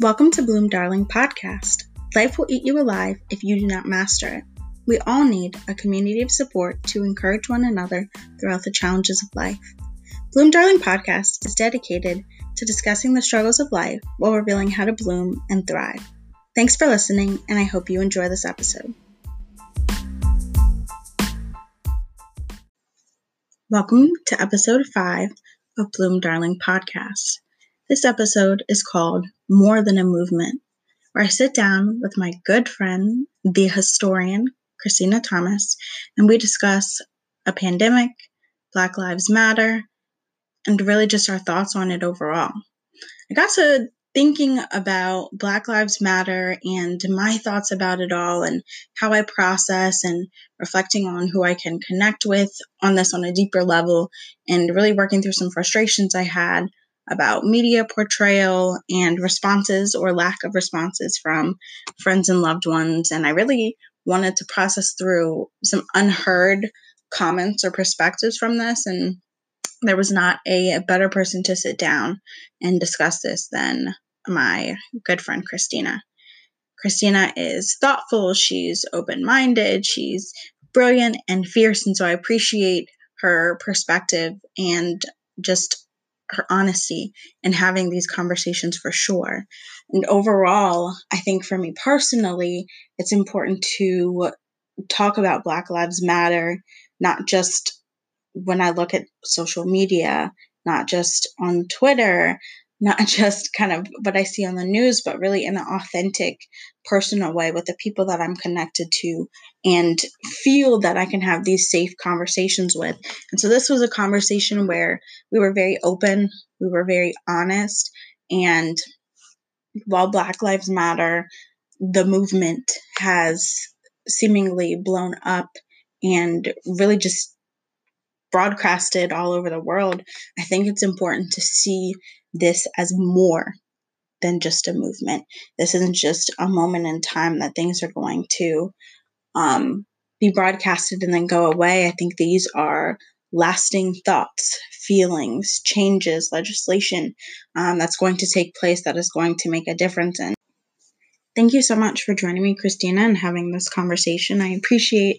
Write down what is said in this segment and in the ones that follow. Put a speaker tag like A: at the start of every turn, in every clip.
A: Welcome to Bloom Darling Podcast. Life will eat you alive if you do not master it. We all need a community of support to encourage one another throughout the challenges of life. Bloom Darling Podcast is dedicated to discussing the struggles of life while revealing how to bloom and thrive. Thanks for listening, and I hope you enjoy this episode. Welcome to episode 5 of Bloom Darling Podcast. This episode is called More Than a Movement, where I sit down with my good friend, the historian, Christina Thomas, and we discuss a pandemic, Black Lives Matter, and really just our thoughts on it overall. I got to thinking about Black Lives Matter and my thoughts about it all and how I process and reflecting on who I can connect with on this on a deeper level and really working through some frustrations I had about media portrayal and responses or lack of responses from friends and loved ones. And I really wanted to process through some unheard comments or perspectives from this and there was not a, a, better person to sit down and discuss this than my good friend Christina. Christina is thoughtful, she's open minded, she's brilliant and fierce. And so I appreciate her perspective and just her honesty and having these conversations for sure. And overall, I think for me personally, it's important to talk about Black Lives Matter, not just when I look at social media, not just on Twitter, not just kind of what I see on the news, but really in an authentic, personal way with the people that I'm connected to and feel that I can have these safe conversations with. And so this was a conversation where we were very open, we were very honest, and while Black Lives Matter, the movement has seemingly blown up and really just broadcasted all over the world, I think it's important to see this as more than just a movement. This isn't just a moment in time that things are going to um, be broadcasted and then go away. I think these are lasting thoughts, feelings, changes, legislation um, that's going to take place that is going to make a difference. And thank you so much for joining me, Christina, and having this conversation. I appreciate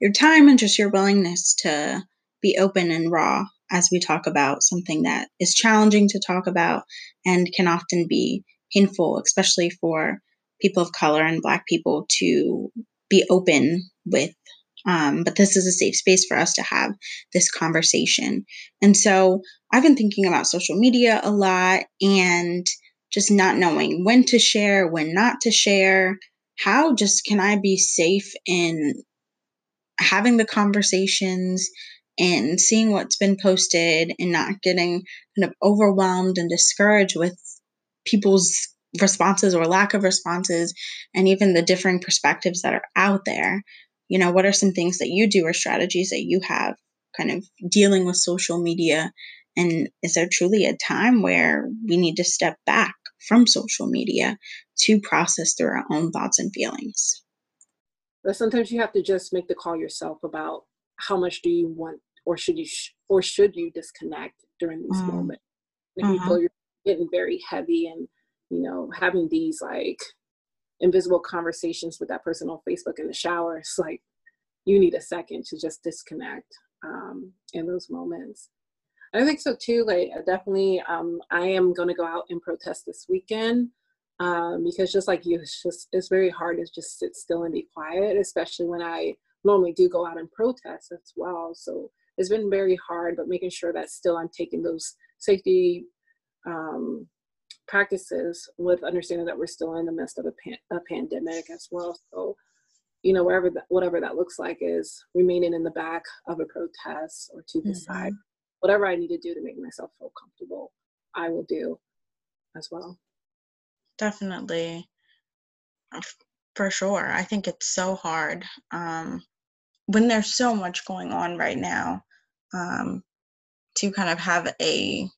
A: your time and just your willingness to be open and raw as we talk about something that is challenging to talk about and can often be painful, especially for people of color and Black people to be open with. Um, but this is a safe space for us to have this conversation. And so I've been thinking about social media a lot and just not knowing when to share, when not to share. How just can I be safe in having the conversations and seeing what's been posted and not getting kind of overwhelmed and discouraged with people's responses or lack of responses and even the differing perspectives that are out there you know what are some things that you do or strategies that you have kind of dealing with social media? And is there truly a time where we need to step back from social media to process through our own thoughts and feelings?
B: But sometimes you have to just make the call yourself about how much do you want or should you sh- or should you disconnect during these mm. moments if mm-hmm. you feel you're getting very heavy and you know having these like invisible conversations with that person on facebook in the shower it's like you need a second to just disconnect um, in those moments i think so too like definitely um, i am going to go out and protest this weekend um, because just like you it's just it's very hard to just sit still and be quiet especially when i normally do go out and protest as well. So it's been very hard, but making sure that still I'm taking those safety um, practices with understanding that we're still in the midst of a, pan- a pandemic as well. So, you know, wherever that, whatever that looks like is remaining in the back of a protest or to the mm-hmm. side, whatever I need to do to make myself feel comfortable, I will do as well.
A: Definitely. For sure. I think it's so hard. Um, when there's so much going on right now um, to kind of have a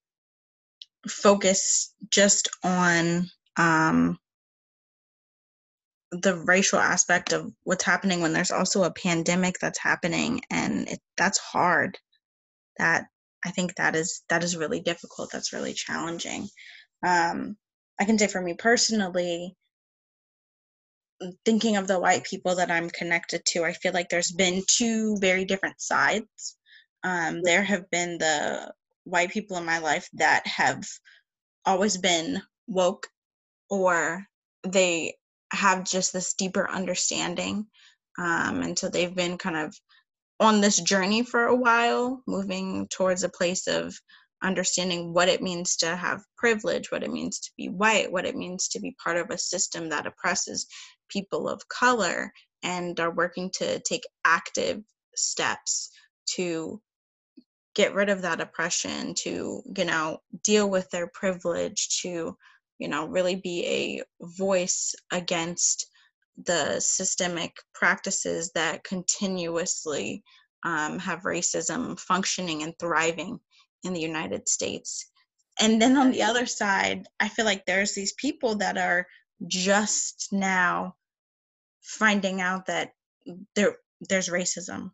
A: focus just on um, the racial aspect of what's happening when there's also a pandemic that's happening and it, that's hard. That i think that is that is really difficult. That's really challenging. Um, I can say for me personally, thinking of the white people that I'm connected to, I feel like there's been two very different sides. Um, there have been the white people in my life that have always been woke or they have just this deeper understanding. Um, and so they've been kind of on this journey for a while, moving towards a place of understanding what it means to have privilege, what it means to be white, what it means to be part of a system that oppresses people of color, and are working to take active steps to get rid of that oppression, to, you know, deal with their privilege, to, you know, really be a voice against the systemic practices that continuously um, have racism functioning and thriving in the United States. And then on the other side, I feel like there's these people that are just now finding out that there there's racism.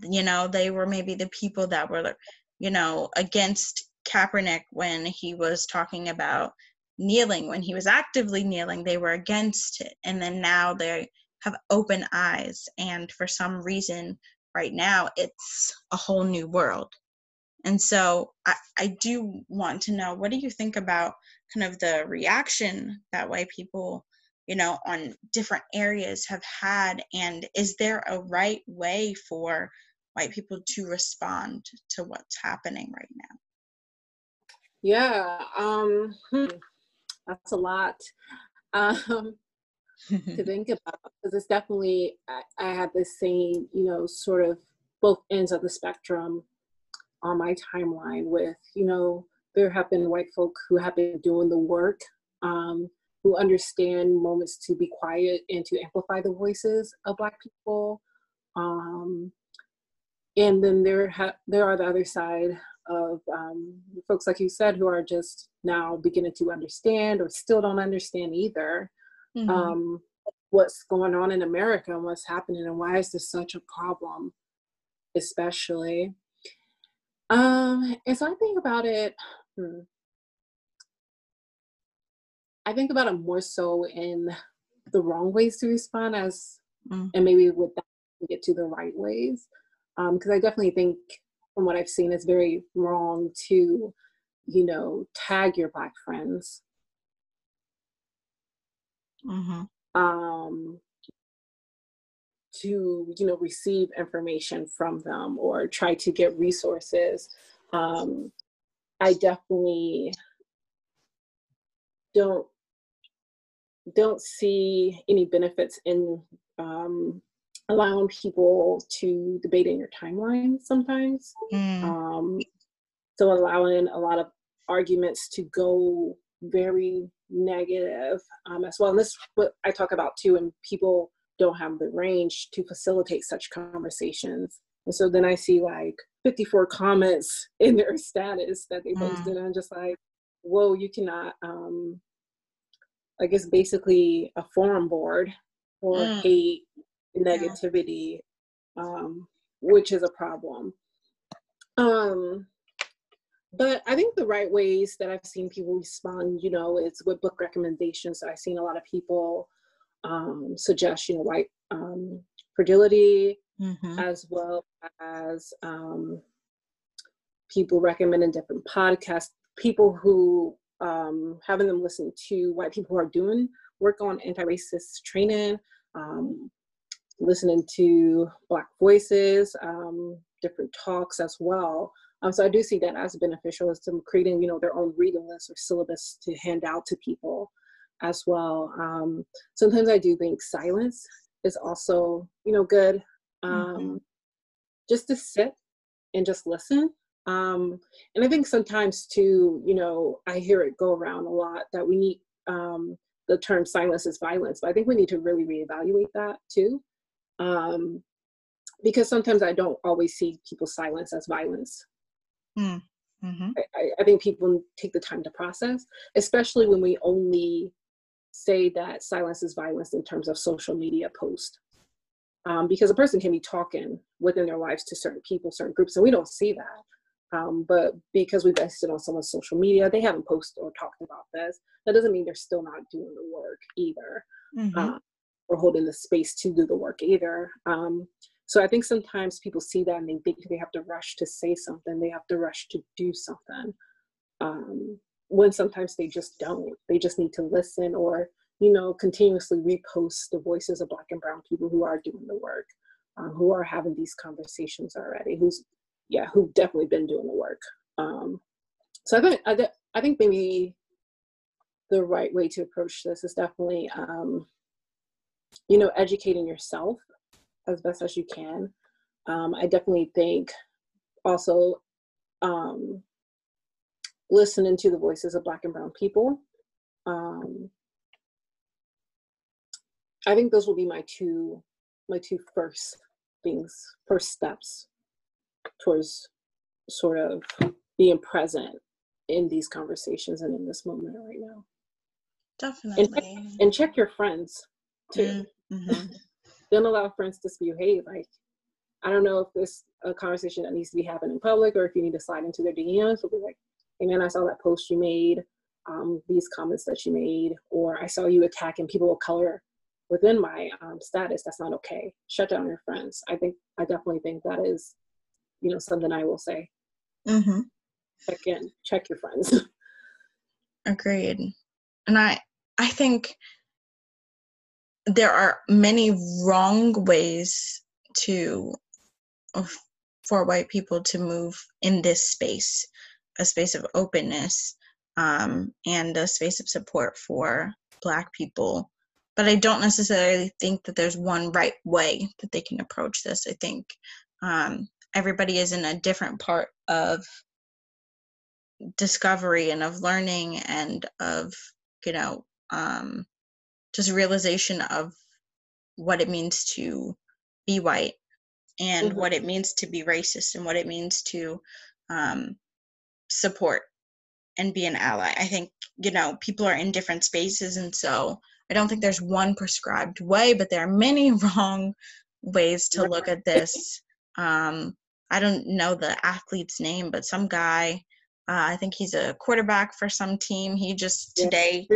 A: You know, they were maybe the people that were, you know, against Kaepernick when he was talking about kneeling, when he was actively kneeling, they were against it. And then now they have open eyes. And for some reason, right now, it's a whole new world. And so I, I do want to know what do you think about kind of the reaction that white people, you know, on different areas have had? And is there a right way for white people to respond to what's happening right now?
B: Yeah, um, hmm, that's a lot um, to think about because it's definitely, I, I have this same, you know, sort of both ends of the spectrum on my timeline with, you know, there have been white folk who have been doing the work, um, who understand moments to be quiet and to amplify the voices of Black people. Um, and then there ha- there are the other side of um, folks like you said who are just now beginning to understand or still don't understand either mm-hmm. um, what's going on in America and what's happening and why is this such a problem, especially. Um, and so I think about it. Hmm, I think about it more so in the wrong ways to respond as, mm. and maybe with that get to the right ways. Because um, I definitely think, from what I've seen, it's very wrong to, you know, tag your black friends. Mm-hmm. Um, to you know receive information from them or try to get resources um, i definitely don't don't see any benefits in um, allowing people to debate in your timeline sometimes mm. um, so allowing a lot of arguments to go very negative um, as well and this is what i talk about too and people don't have the range to facilitate such conversations. And so then I see like 54 comments in their status that they posted, mm. and I'm just like, whoa, you cannot, um, I guess basically a forum board for mm. hate, negativity, yeah. um, which is a problem. Um, but I think the right ways that I've seen people respond, you know, is with book recommendations. I've seen a lot of people um, suggest, you know, white um, fragility, mm-hmm. as well as um, people recommending different podcasts, people who um, having them listen to white people who are doing work on anti-racist training, um, listening to Black voices, um, different talks as well. Um, so I do see that as beneficial as to creating, you know, their own reading list or syllabus to hand out to people as well. Um, sometimes I do think silence is also, you know, good. Um, mm-hmm. Just to sit and just listen. Um, and I think sometimes too, you know, I hear it go around a lot that we need um, the term silence is violence, but I think we need to really reevaluate that too. Um, because sometimes I don't always see people's silence as violence. Mm. Mm-hmm. I, I, think people take the time to process, especially when we only say that silence is violence in terms of social media posts. Um, because a person can be talking within their lives to certain people, certain groups, and we don't see that. Um, but because we've invested on someone's social media, they haven't posted or talked about this. That doesn't mean they're still not doing the work either, mm-hmm. uh, or holding the space to do the work either. Um, so I think sometimes people see that and they think they have to rush to say something, they have to rush to do something. When sometimes they just don't. They just need to listen or, you know, continuously repost the voices of Black and Brown people who are doing the work, um, who are having these conversations already, who's yeah, who've definitely been doing the work. Um, so I think I, I think maybe the right way to approach this is definitely um, you know educating yourself as best as you can. Um, I definitely think also um, listening to the voices of Black and Brown people. Um, I think those will be my two my two first things, first steps towards sort of being present in these conversations and in this moment right now.
A: Definitely.
B: And, and check your friends too. Mm-hmm. Don't allow friends to spew hate. Like, I don't know if this a conversation that needs to be happening in public or if you need to slide into their DMs. So be like, hey man, I saw that post you made, um, these comments that you made, or I saw you attacking people of color within my um, status. That's not okay. Shut down your friends. I think I definitely think that is you know something I will say. Mm-hmm. Check in, check your friends.
A: Agreed, and I I think there are many wrong ways to for white people to move in this space, a space of openness um, and a space of support for Black people. But I don't necessarily think that there's one right way that they can approach this. I think um, everybody is in a different part of discovery and of learning and of you know um, just realization of what it means to be white and mm-hmm. what it means to be racist and what it means to um, support and be an ally. I think, you know, people are in different spaces. And so I don't think there's one prescribed way, but there are many wrong ways to look at this. Um, I don't know the athlete's name, but some guy, uh, I think he's a quarterback for some team. He just today.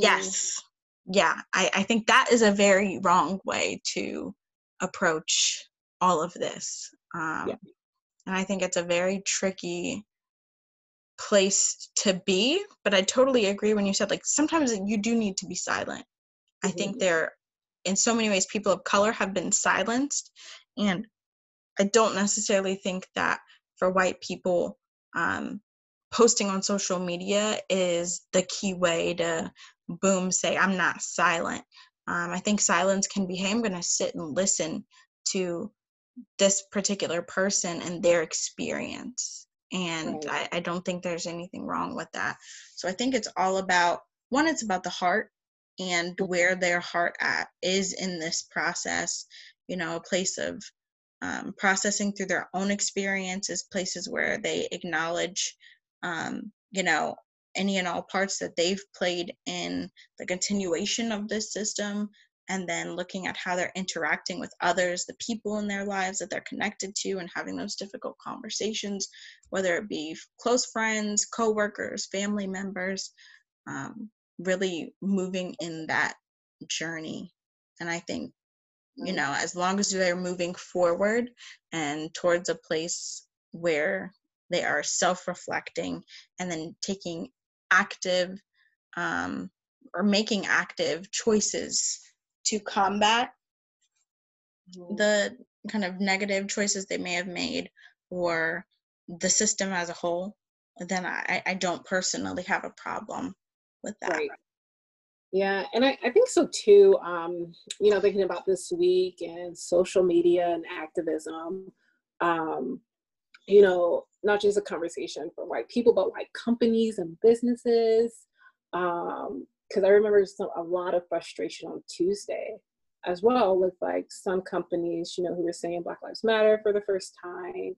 A: Yes. Yeah. I, I think that is a very wrong way to approach all of this. Um, yeah. And I think it's a very tricky place to be. But I totally agree when you said, like, sometimes you do need to be silent. Mm-hmm. I think there, in so many ways, people of color have been silenced. And I don't necessarily think that for white people, um, posting on social media is the key way to boom say i'm not silent um, i think silence can be hey i'm going to sit and listen to this particular person and their experience and right. I, I don't think there's anything wrong with that so i think it's all about one it's about the heart and mm-hmm. where their heart at is in this process you know a place of um, processing through their own experiences, places where they acknowledge, um, you know, any and all parts that they've played in the continuation of this system, and then looking at how they're interacting with others, the people in their lives that they're connected to, and having those difficult conversations, whether it be close friends, coworkers, family members, um, really moving in that journey. And I think you know as long as they're moving forward and towards a place where they are self-reflecting and then taking active um, or making active choices to combat mm-hmm. the kind of negative choices they may have made or the system as a whole then i, I don't personally have a problem with that right.
B: Yeah, and I, I think so too. Um, you know, thinking about this week and social media and activism, um, you know, not just a conversation for white people, but white companies and businesses. Because I remember some, a lot of frustration on Tuesday as well with like some companies, you know, who were saying Black Lives Matter for the first time,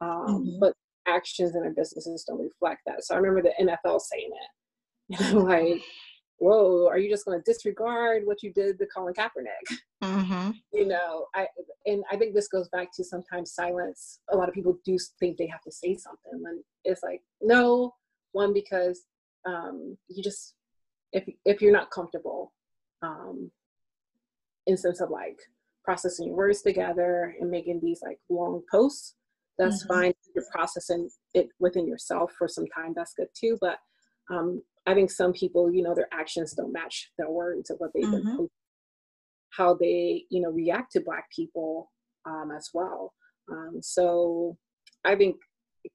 B: um, mm-hmm. but actions in their businesses don't reflect that. So I remember the NFL saying it, you know, like whoa, are you just going to disregard what you did to Colin Kaepernick? Mm-hmm. You know, I and I think this goes back to sometimes silence. A lot of people do think they have to say something, and it's like no. One because um, you just if if you're not comfortable, um, in sense of like processing your words together and making these like long posts, that's mm-hmm. fine. You're processing it within yourself for some time. That's good too. But um, I think some people, you know, their actions don't match their words of what they've mm-hmm. been how they, you know, react to Black people um, as well. Um, so I think,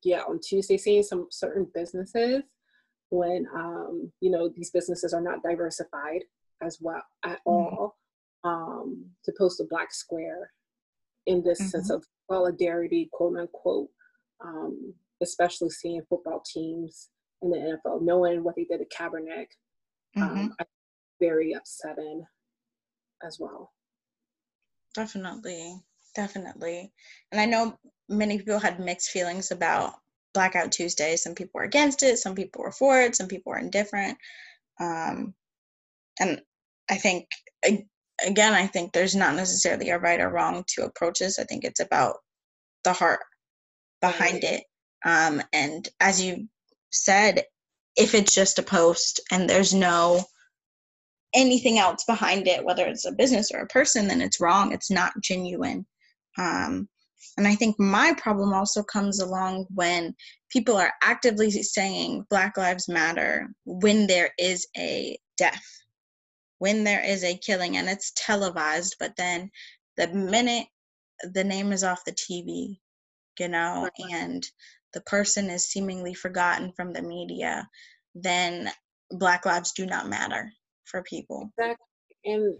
B: yeah, on Tuesday, seeing some certain businesses when, um, you know, these businesses are not diversified as well at mm-hmm. all, um, to post a Black square in this mm-hmm. sense of solidarity, quote unquote, um, especially seeing football teams in the NFL, knowing what they did to Kaepernick, um, mm-hmm. very upsetting as well.
A: Definitely, definitely. And I know many people had mixed feelings about Blackout Tuesday. Some people were against it, some people were for it, some people were indifferent. Um, and I think, again, I think there's not necessarily a right or wrong to approach this. I think it's about the heart behind it. Um, and as you said, if it's just a post and there's no anything else behind it, whether it's a business or a person, then it's wrong. It's not genuine. Um, and I think my problem also comes along when people are actively saying Black Lives Matter when there is a death, when there is a killing, and it's televised, but then the minute the name is off the TV, you know, and the person is seemingly forgotten from the media, then Black lives do not matter for people.
B: Exactly. And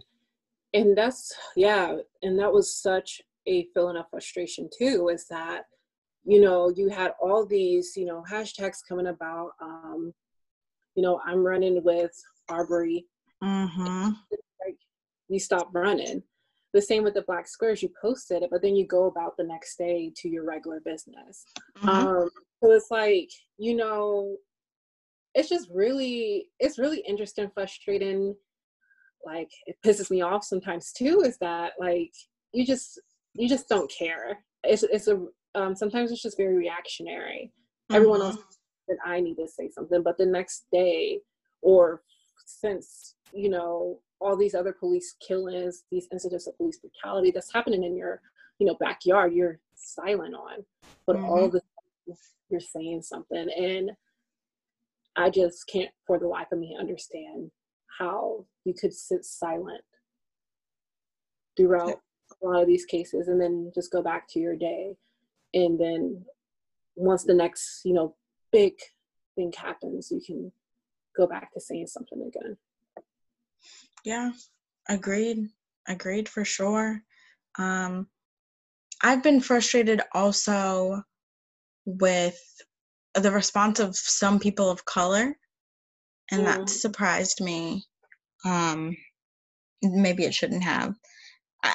B: and that's yeah, and that was such a feeling of frustration too, is that, you know, you had all these, you know, hashtags coming about. Um, you know, I'm running with Arbery. Mm-hmm. Like, you stop running. The same with the black squares, you posted it, but then you go about the next day to your regular business. Mm-hmm. Um, so it's like, you know, it's just really it's really interesting frustrating like it pisses me off sometimes too is that like you just you just don't care it's it's a um, sometimes it's just very reactionary mm-hmm. everyone else that i need to say something but the next day or since you know all these other police killings these incidents of police brutality that's happening in your you know backyard you're silent on but mm-hmm. all the you're saying something and I just can't for the life of me understand how you could sit silent throughout a lot of these cases and then just go back to your day. And then once the next, you know, big thing happens, you can go back to saying something again.
A: Yeah, agreed. Agreed for sure. Um, I've been frustrated also with the response of some people of color and that mm. surprised me um maybe it shouldn't have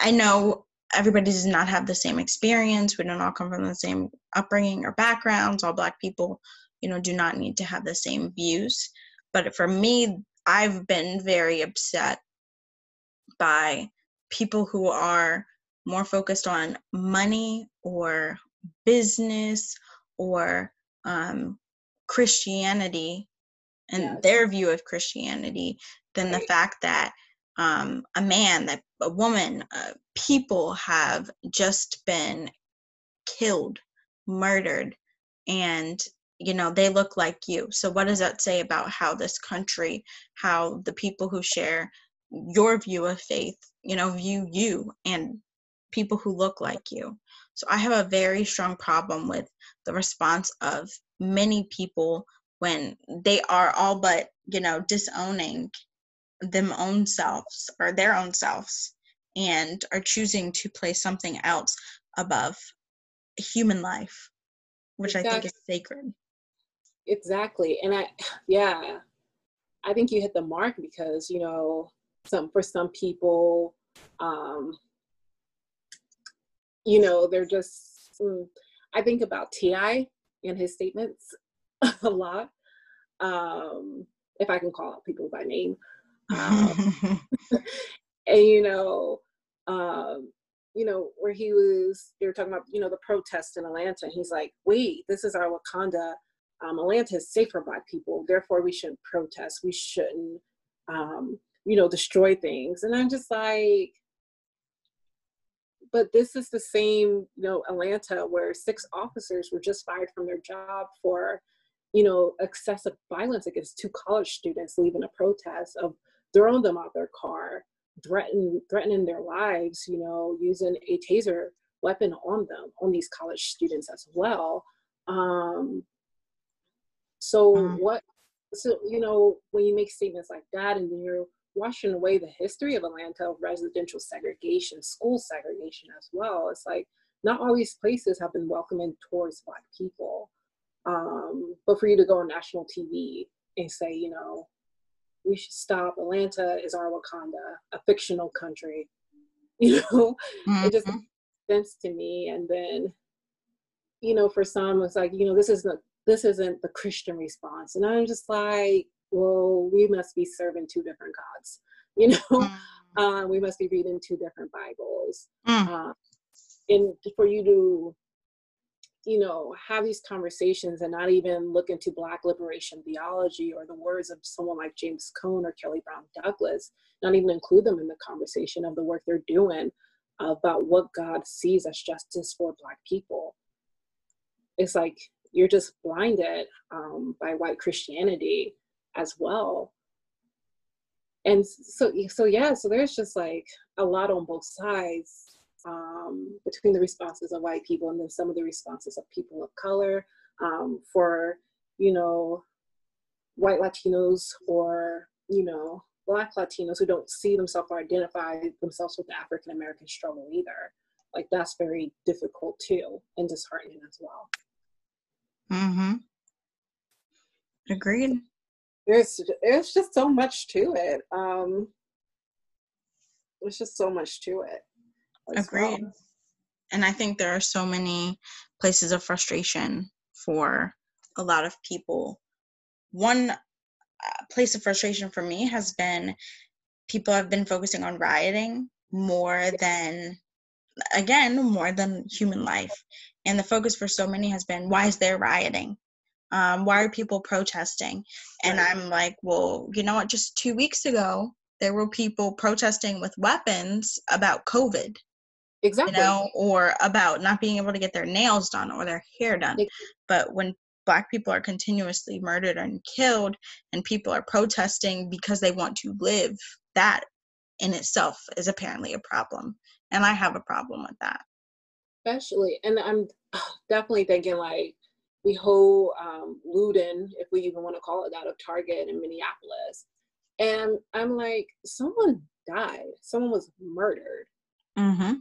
A: i know everybody does not have the same experience we don't all come from the same upbringing or backgrounds all black people you know do not need to have the same views but for me i've been very upset by people who are more focused on money or business or um, Christianity and yes. their view of Christianity than right. the fact that um, a man, that woman, uh, people have just been killed, murdered, and you know they look like you. So what does that say about how this country, how the people who share your view of faith, you know, view you and people who look like you? So I have a very strong problem with the response of many people when they are all but, you know, disowning them own selves or their own selves and are choosing to place something else above human life, which exactly. I think is sacred.
B: Exactly. And I yeah, I think you hit the mark because, you know, some for some people, um, you know, they're just, mm, I think about T.I. and his statements a lot, um, if I can call out people by name. Um, and you know, um, you know, where he was, they were talking about, you know, the protest in Atlanta. And he's like, wait, this is our Wakanda. Um, Atlanta is safe for Black people. Therefore, we shouldn't protest. We shouldn't, um, you know, destroy things. And I'm just like, but this is the same, you know, Atlanta where six officers were just fired from their job for, you know, excessive violence against two college students leaving a protest of throwing them out their car threaten threatening their lives you know using a taser weapon on them on these college students as well um so mm. what so you know when you make statements like that and then you're washing away the history of atlanta of residential segregation school segregation as well it's like not all these places have been welcoming towards black people um but for you to go on national tv and say you know we should stop. Atlanta is our Wakanda, a fictional country. You know, mm-hmm. it just mm-hmm. makes sense to me. And then, you know, for some, it's like, you know, this isn't this isn't the Christian response, and I'm just like, well, we must be serving two different gods. You know, mm-hmm. uh, we must be reading two different Bibles. Mm. Uh, and for you to you know, have these conversations and not even look into Black liberation theology or the words of someone like James Cone or Kelly Brown Douglas, not even include them in the conversation of the work they're doing about what God sees as justice for Black people. It's like you're just blinded um, by white Christianity as well. And so, so yeah, so there's just like a lot on both sides um, between the responses of white people and then some of the responses of people of color um, for you know white latinos or you know black latinos who don't see themselves or identify themselves with the african american struggle either. Like that's very difficult too and disheartening as well.
A: Mm-hmm. Agreed.
B: There's there's just so much to it. Um there's just so much to it
A: Agreed. Well. And I think there are so many places of frustration for a lot of people. One uh, place of frustration for me has been people have been focusing on rioting more than again more than human life. And the focus for so many has been why is there rioting? Um, why are people protesting? And i'm like well you know what? Just two weeks ago there were people protesting with weapons about covid
B: exactly.
A: you know or about not being able to get their nails done or their hair done. But when black people are continuously murdered and killed and people are protesting because they want to live that in itself is apparently a problem. And i have a problem with that.
B: Especially and i'm definitely thinking like the whole um, looting if we even want to call it that of target in minneapolis. And i'm like someone died. Someone was murdered.
A: Mm-hmm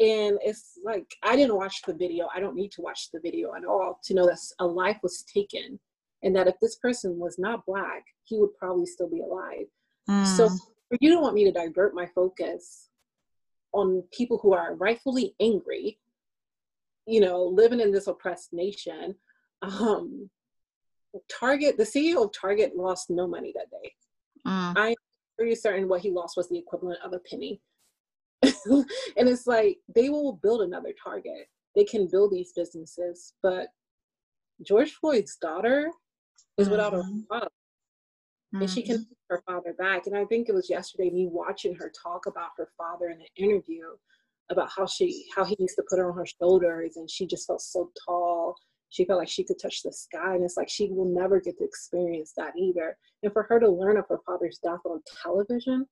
B: and it's like i didn't watch the video i don't need to watch the video at all to know that a life was taken and that if this person was not black he would probably still be alive mm. so you don't want me to divert my focus on people who are rightfully angry you know living in this oppressed nation um target the ceo of target lost no money that day mm. i'm pretty certain what he lost was the equivalent of a penny and it's like they will build another target. They can build these businesses, but George Floyd's daughter is without mm-hmm. her father. Mm-hmm. And she can mm-hmm. her father back. And I think it was yesterday me watching her talk about her father in an interview about how she how he used to put her on her shoulders and she just felt so tall. She felt like she could touch the sky. And it's like she will never get to experience that either. And for her to learn of her father's death on television,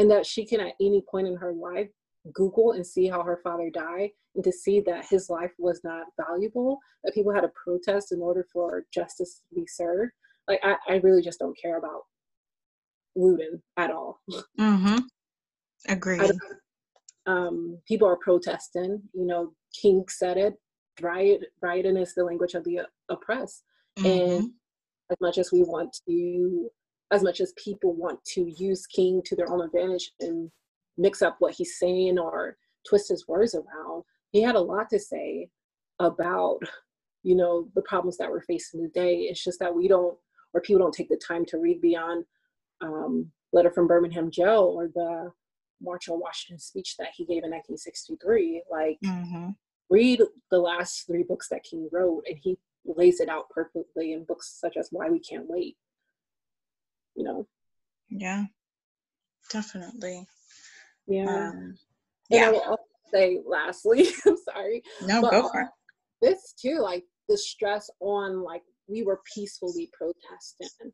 B: and that she can at any point in her life Google and see how her father died and to see that his life was not valuable, that people had to protest in order for justice to be served. Like, I, I really just don't care about looting at all.
A: Mm-hmm. Agreed.
B: Um, people are protesting. You know, King said it. Riot, rioting is the language of the oppressed. Mm-hmm. And as much as we want to as much as people want to use King to their own advantage and mix up what he's saying or twist his words around, he had a lot to say about, you know, the problems that we're facing today. It's just that we don't, or people don't take the time to read beyond um, letter from Birmingham jail or the March on Washington speech that he gave in 1963. Like, mm-hmm. read the last three books that King wrote, and he lays it out perfectly in books such as Why We Can't Wait. You know?
A: Yeah, definitely.
B: Yeah. Um, yeah. I will also say, lastly, I'm sorry.
A: No, but, go for it.
B: This too, like the stress on like we were peacefully protesting.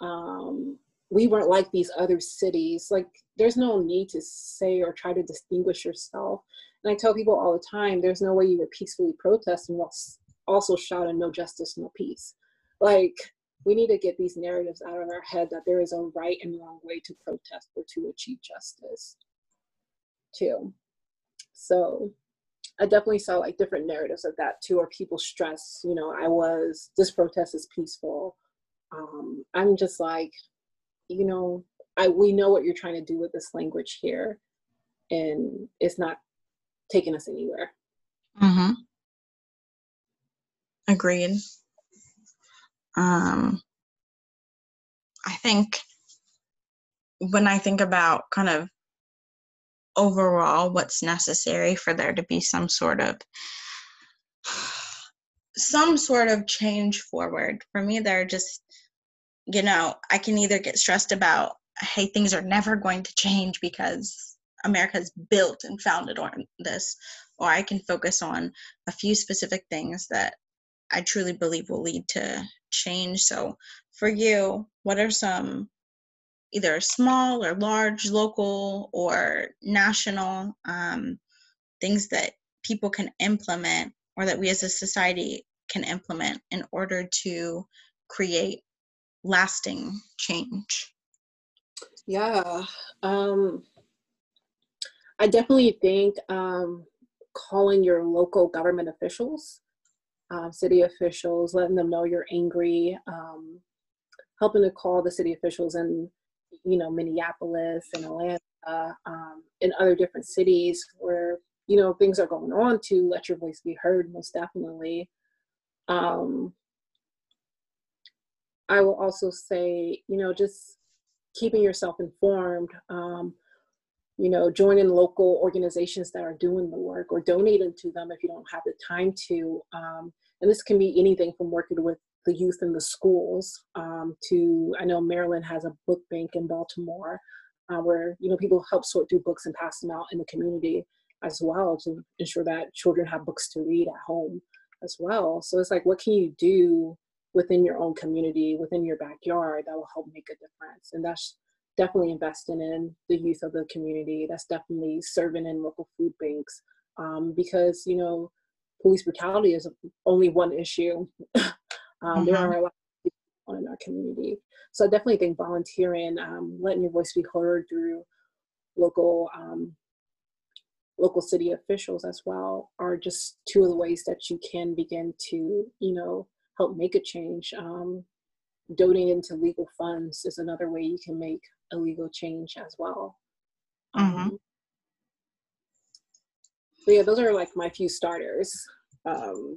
B: Um, we weren't like these other cities. Like, there's no need to say or try to distinguish yourself. And I tell people all the time, there's no way you were peacefully protesting while also shouting no justice, no peace. Like, we need to get these narratives out of our head that there is a right and wrong way to protest or to achieve justice, too. So, I definitely saw like different narratives of that too, or people stress, you know, I was, this protest is peaceful. Um, I'm just like, you know, I we know what you're trying to do with this language here, and it's not taking us anywhere.
A: Mm-hmm. Agreed. Um, I think when I think about kind of overall what's necessary for there to be some sort of some sort of change forward for me there are just you know, I can either get stressed about, hey, things are never going to change because America's built and founded on this, or I can focus on a few specific things that I truly believe will lead to change. So, for you, what are some either small or large, local or national um, things that people can implement or that we as a society can implement in order to create lasting change?
B: Yeah, um, I definitely think um, calling your local government officials, uh, city officials, letting them know you're angry, um, helping to call the city officials in, you know, Minneapolis and Atlanta um, and other different cities where you know things are going on to let your voice be heard. Most definitely. Um, I will also say, you know, just keeping yourself informed, um, you know, joining local organizations that are doing the work or donating to them if you don't have the time to. Um, and this can be anything from working with the youth in the schools um, to, I know Maryland has a book bank in Baltimore uh, where, you know, people help sort through books and pass them out in the community as well to ensure that children have books to read at home as well. So it's like, what can you do within your own community, within your backyard, that will help make a difference. And that's definitely investing in the youth of the community. That's definitely serving in local food banks um, because, you know, police brutality is only one issue. um, mm-hmm. There are a lot of people in our community. So I definitely think volunteering, um, letting your voice be heard through local um, local city officials as well are just two of the ways that you can begin to, you know, help make a change. Um, donating to legal funds is another way you can make a legal change as well. Mm-hmm. Um, so yeah, those are like my few starters. Um,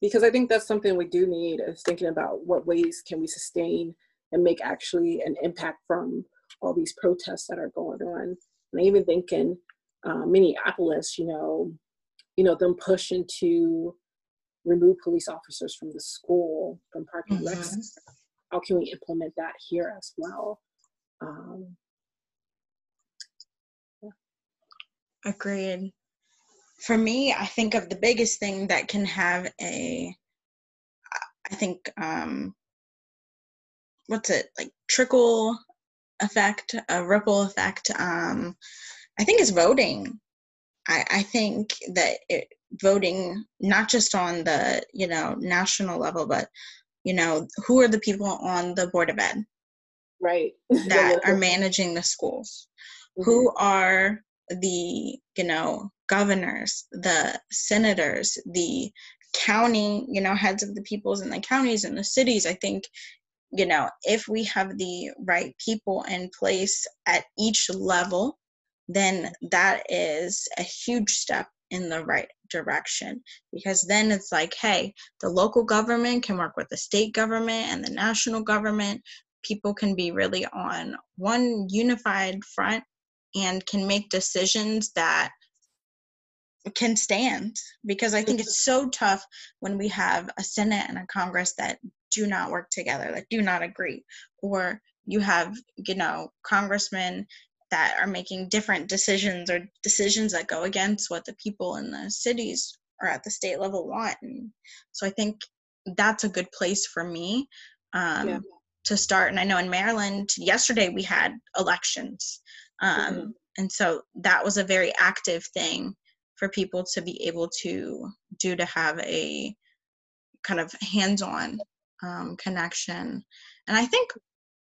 B: because I think that's something we do need is thinking about what ways can we sustain and make actually an impact from all these protests that are going on. And I even think in uh, Minneapolis, you know, you know, them pushing to remove police officers from the school from parking mm-hmm. How can we implement that here as well um,
A: yeah. agreed for me i think of the biggest thing that can have a i think um what's it like trickle effect a ripple effect um i think is voting I, I think that it, voting not just on the you know national level but you know who are the people on the board of ed?
B: Right.
A: That are managing the schools. Mm-hmm. who are the you know governors the senators the county you know heads of the peoples in the counties and the cities? I think you know if we have the right people in place at each level then that is a huge step in the right direction. Because then it's like hey the local government can work with the state government and the national government. People can be really on one unified front and can make decisions that can stand. Because I think it's so tough when we have a Senate and a Congress that do not work together, that do not agree, or you have, you know, congressmen that are making different decisions or decisions that go against what the people in the cities or at the state level want. And so I think that's a good place for me um, yeah. to start. And I know in Maryland, yesterday we had elections. Um, mm-hmm. And so that was a very active thing for people to be able to do to have a kind of hands-on um, connection and i think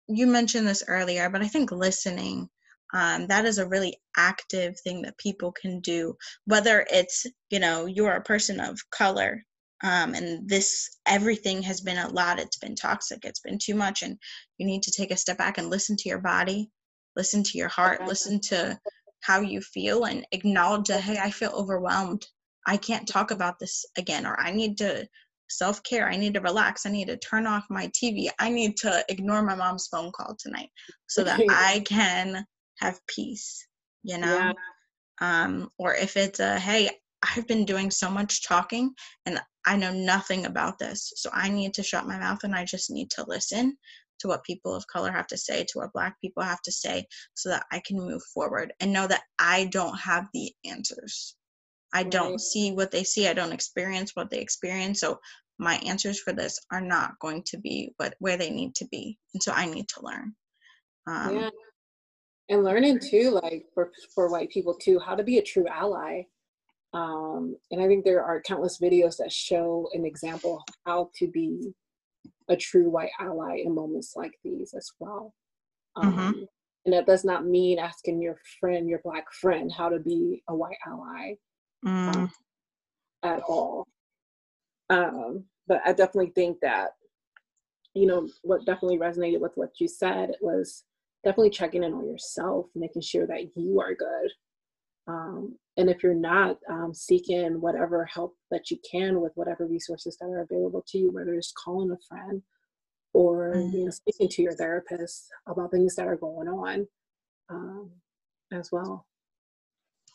A: you mentioned this earlier but i think listening um, that is a really active thing that people can do whether it's you know you're a person of color um, and this everything has been a lot. It's been toxic. It's been too much and you need to take a step back and listen to your body listen to your heart listen to how you feel and acknowledge that hey i feel overwhelmed. I can't talk about this again or i need to self-care. I need to relax. I need to turn off my tv i need to ignore my mom's phone call tonight so that i can have peace you know yeah. um or if it's a hey i've been doing so much talking and i know nothing about this so i need to shut my mouth and i just need to listen to what people of color have to say, to what Black people have to say, so that I can move forward and know that I don't have the answers. I don't see what they see, I don't experience what they experience. So my answers for this are not going to be what where they need to be. And so I need to learn.
B: Um, yeah. And learning too, like for for white people too, how to be a true ally. Um, and I think there are countless videos that show an example of how to be a true white ally in moments like these as well. Um, mm-hmm. And that does not mean asking your friend, your black friend, how to be a white ally mm. um, at all. Um, but I definitely think that, you know, what definitely resonated with what you said was definitely checking in on yourself, making sure that you are good. Um, and if you're not um, seeking whatever help that you can with whatever resources that are available to you whether it's calling a friend or mm-hmm. you know speaking to your therapist about things that are going on um, as well.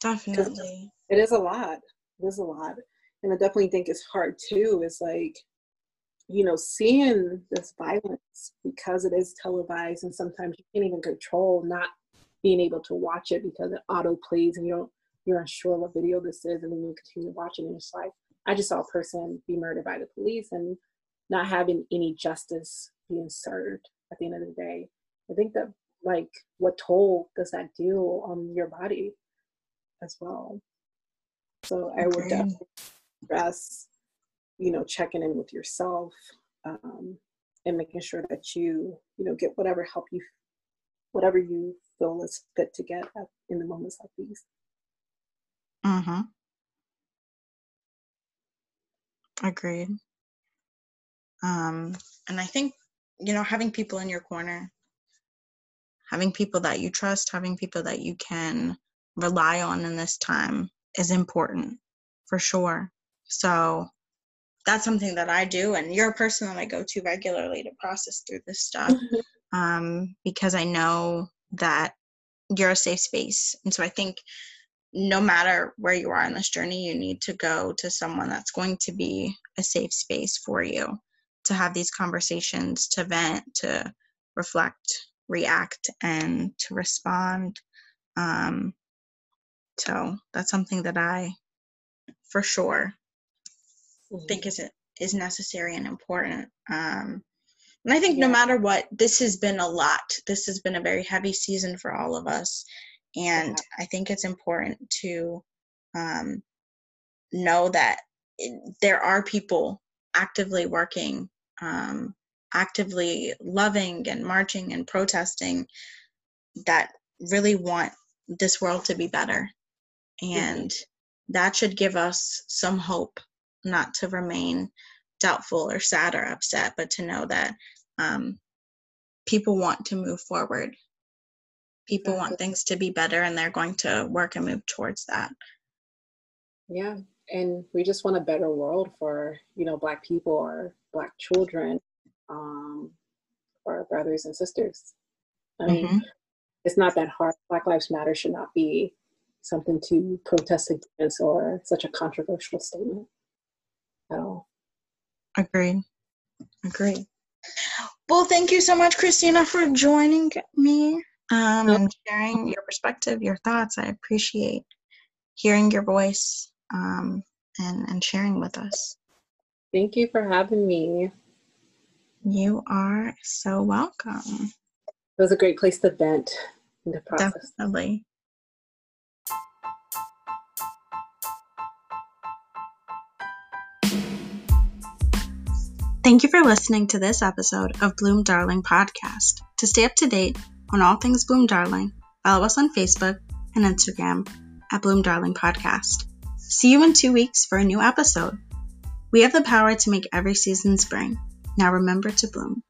A: Definitely.
B: it is a lot. It is a lot. And i definitely think it's hard too. Is like you know seeing this violence because it is televised and sometimes you can't even control not being able to watch it because it auto plays and you don't you're unsure what video this is, and then you continue watching, and it's like, I just saw a person be murdered by the police and not having any justice being served at the end of the day. I think that, like, what toll does that do on your body as well? So I would definitely stress, you know, checking in with yourself um, and making sure that you, you know, get whatever help you, whatever you feel is fit to get in the moments like these.
A: Mm-hmm. Agreed. Um, and I think, you know, having people in your corner, having people that you trust, having people that you can rely on in this time is important for sure. So that's something that I do, and you're a person that I go to regularly to process through this stuff um, because I know that you're a safe space. And so I think no matter where you are in this journey, you need to go to someone that's going to be a safe space for you to have these conversations, to vent, to reflect, react, and to respond. Um, so that's something that I, for sure, mm-hmm. think is is necessary and important. Um, and I think yeah. no matter what, this has been a lot. This has been a very heavy season for all of us. And I think it's important to um, know that there are people actively working, um, actively loving and marching and protesting that really want this world to be better. And mm-hmm. that should give us some hope not to remain doubtful or sad or upset, but to know that um, people want to move forward people want things to be better and they're going to work and move towards that
B: yeah and we just want a better world for you know black people or black children um, our brothers and sisters. I mean, mm-hmm. it's not that hard. Black Lives Matter should not be something to protest against or such a controversial statement at all.
A: Agreed. Agreed. Well, thank you so much, Christina, for joining me um, and sharing your perspective, your thoughts. I appreciate hearing your voice um, and, and sharing with us.
B: Thank you for having me.
A: You are so welcome.
B: It was a great place to vent in the process.
A: Definitely. Thank you for listening to this episode of Bloom Darling Podcast. To stay up to date on all things Bloom Darling, follow us on Facebook and Instagram at Bloom Darling Podcast. See you in two weeks for a new episode. We have the power to make every season spring. Now remember to bloom.